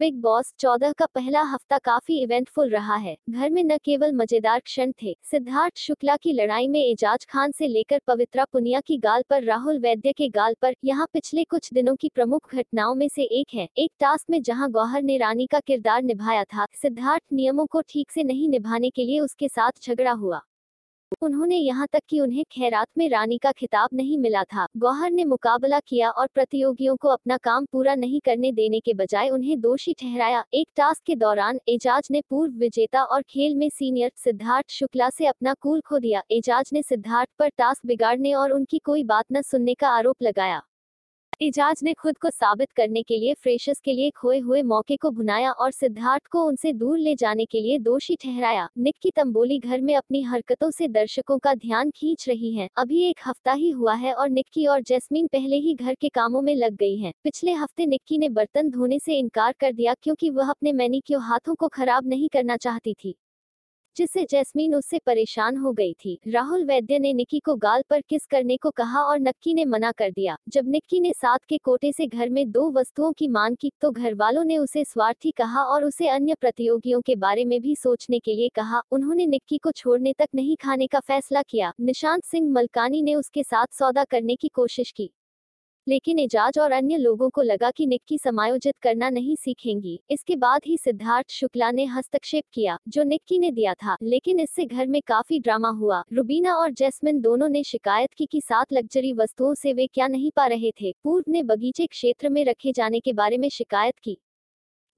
Big boss चौदह का पहला हफ़्ता काफ़ी इवेंटफुल रहा है। घर में न केवल मज़ेदार क्षण थे, सिद्धार्थ शुक्ला की लड़ाई में एजाज खान से लेकर पवित्रा पुनिया की गाल पर, राहुल वैद्य के गाल पर, यहाँ पिछले कुछ दिनों की प्रमुख घटनाओं में से एक है। एक टास्क में जहाँ गौहर ने रानी का किरदार निभाया था, सिद्धार्थ नियमों को ठीक से नहीं निभाने के लिए उसके साथ झगड़ा हुआ। उन्होंने यहाँ तक कि उन्हें खैरात में रानी का खिताब नहीं मिला था। गौहर ने मुकाबला किया और प्रतियोगियों को अपना काम पूरा नहीं करने देने के बजाय उन्हें दोषी ठहराया। एक टास्क के दौरान एजाज ने पूर्व विजेता और खेल में सीनियर सिद्धार्थ शुक्ला से अपना कूल खो दिया। एजाज ने सिद्धार्थ पर टास्क बिगाड़ने और उनकी कोई बात न सुनने का आरोप लगाया। एजाज ने खुद को साबित करने के लिए फ्रेशस के लिए खोए हुए मौके को भुनाया और सिद्धार्थ को उनसे दूर ले जाने के लिए दोषी ठहराया निक की तंबोली घर में अपनी हरकतों से दर्शकों का ध्यान खींच रही हैं। अभी एक हफ़्ता ही हुआ है और निक्की और जैस्मीन पहले ही घर के कामों में लग गई हैं। पिछले हफ़्ते निक्की ने बर्तन धोने से इनकार कर दिया क्योंकि वह अपने मैनिक्योर हाथों को खराब नहीं करना चाहती थी जिससे जैस्मीन उससे परेशान हो गई थी। राहुल वैद्य ने निक्की को गाल पर किस करने को कहा और नक्की ने मना कर दिया। जब निक्की ने साथ के कोटे से घर में दो वस्तुओं की मांग की तो घर वालों ने उसे स्वार्थी कहा और उसे अन्य प्रतियोगियों के बारे में भी सोचने के लिए कहा। उन्होंने निक्की को छोड़ने तक नहीं खाने का फैसला किया। निशांत सिंह मलकानी ने उसके साथ सौदा करने की कोशिश की। लेकिन एजाज और अन्य लोगों को लगा कि निक्की समायोजित करना नहीं सीखेंगी। इसके बाद ही सिद्धार्थ शुक्ला ने हस्तक्षेप किया, जो निक्की ने दिया था। लेकिन इससे घर में काफ़ी ड्रामा हुआ। रुबीना और जैस्मिन दोनों ने शिकायत की कि सात लग्जरी वस्तुओं से वे क्या नहीं पा रहे थे। पूर्व ने बगीचे क्षेत्र में रखे जाने के बारे में शिकायत की।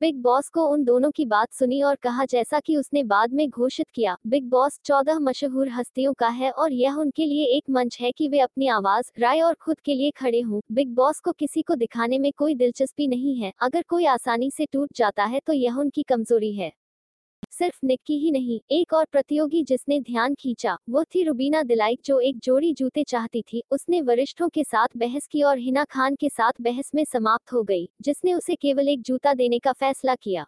बिग बॉस को उन दोनों की बात सुनी और कहा जैसा कि उसने बाद में घोषित किया, बिग बॉस चौदह मशहूर हस्तियों का है और यह उनके लिए एक मंच है कि वे अपनी आवाज़, राय और खुद के लिए खड़े हों। बिग बॉस को किसी को दिखाने में कोई दिलचस्पी नहीं है। अगर कोई आसानी से टूट जाता है तो यह उनकी कमज़ोरी है। सिर्फ़ निक्की ही नहीं, एक और प्रतियोगी जिसने ध्यान खींचा, वो थी रुबीना दिलाइक जो एक जोड़ी जूते चाहती थी। उसने वरिष्ठों के साथ बहस की और हिना खान के साथ बहस में समाप्त हो गई, जिसने उसे केवल एक जूता देने का फैसला किया।